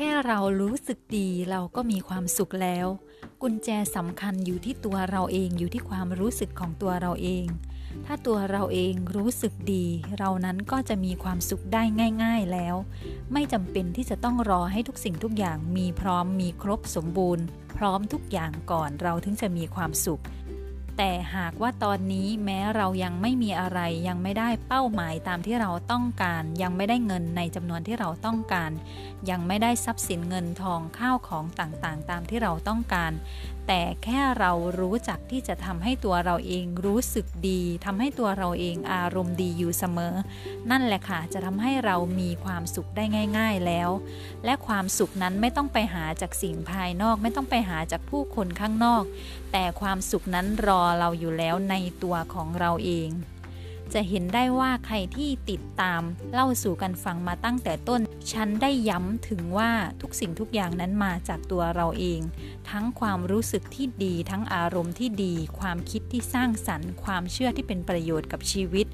ค่เรารู้สึกดีเราก็มีความสุขแล้ว กุญแจสำคัญอยู่ที่ตัวเราเองอยู่ที่ความรู้สึกของตัวเราเอง ถ้าตัวเราเองรู้สึกดี เรานั้นก็จะมีความสุขได้ง่าย ๆแล้ว ไม่จำเป็นที่จะต้องรอให้ทุกสิ่งทุกอย่างมีพร้อมมีครบสมบูรณ์ พร้อมทุกอย่างก่อนเราถึงจะมีความสุข แต่หากว่าตอนนี้แม้เรายังไม่มีอะไรยังไม่ได้เป้าหมายตามที่เราต้องการ ยังไม่ได้เงินในจำนวนที่เราต้องการ ยังไม่ได้ทรัพย์สินเงินทองข้าวของต่างๆ ตามที่เราต้องการ แต่แค่เรารู้จักที่จะทำให้ตัวเราเองรู้สึกดีทำให้ตัวเราเองอารมณ์ดีอยู่เสมอ นั่นแหละค่ะจะทำให้เรามีความสุขได้ง่าย ๆแล้ว และความสุขนั้นไม่ต้องไปหาจากสิ่งภายนอก ไม่ต้องไปหาจากผู้คนข้างนอก แต่ความสุขนั้นรอเราอยู่แล้วในตัวของเราเอง จะเห็นได้ว่าใครที่ติดตามเล่าสู่กันฟังมาตั้งแต่ต้น ฉันได้ย้ำถึงว่าทุกสิ่งทุกอย่างนั้นมาจากตัวเราเอง ทั้งความรู้สึกที่ดี ทั้งอารมณ์ที่ดี ความคิดที่สร้างสรรค์ ความเชื่อที่เป็นประโยชน์กับชีวิต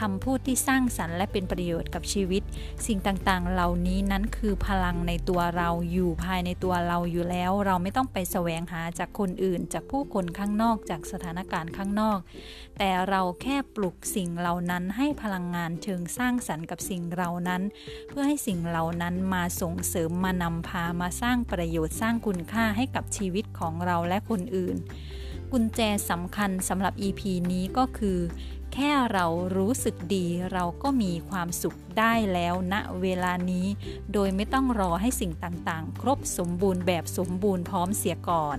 คำพูดที่สร้างสรรค์และเป็นประโยชน์กับชีวิต สิ่งต่างๆ เหล่านี้นั้นคือพลังในตัวเราอยู่ภายในตัวเราอยู่แล้ว เราไม่ต้องไปแสวงหาจากคนอื่น จากผู้คนข้างนอกจากสถานการณ์ข้างนอก แต่เราแค่ปลุกสิ่งเหล่านั้นให้พลังงานเชิงสร้างสรรค์กับสิ่งเหล่านั้น เพื่อให้สิ่งเหล่านั้นมาส่งเสริมมานำพามาสร้างประโยชน์สร้างคุณค่าให้กับชีวิตของเราและคนอื่น กุญแจสำคัญสำหรับ EP นี้ก็คือ แค่เรารู้สึกดีเราก็มีความสุขได้แล้วณเวลานี้ โดยไม่ต้องรอให้สิ่งต่างๆ ครบสมบูรณ์แบบสมบูรณ์พร้อมเสียก่อน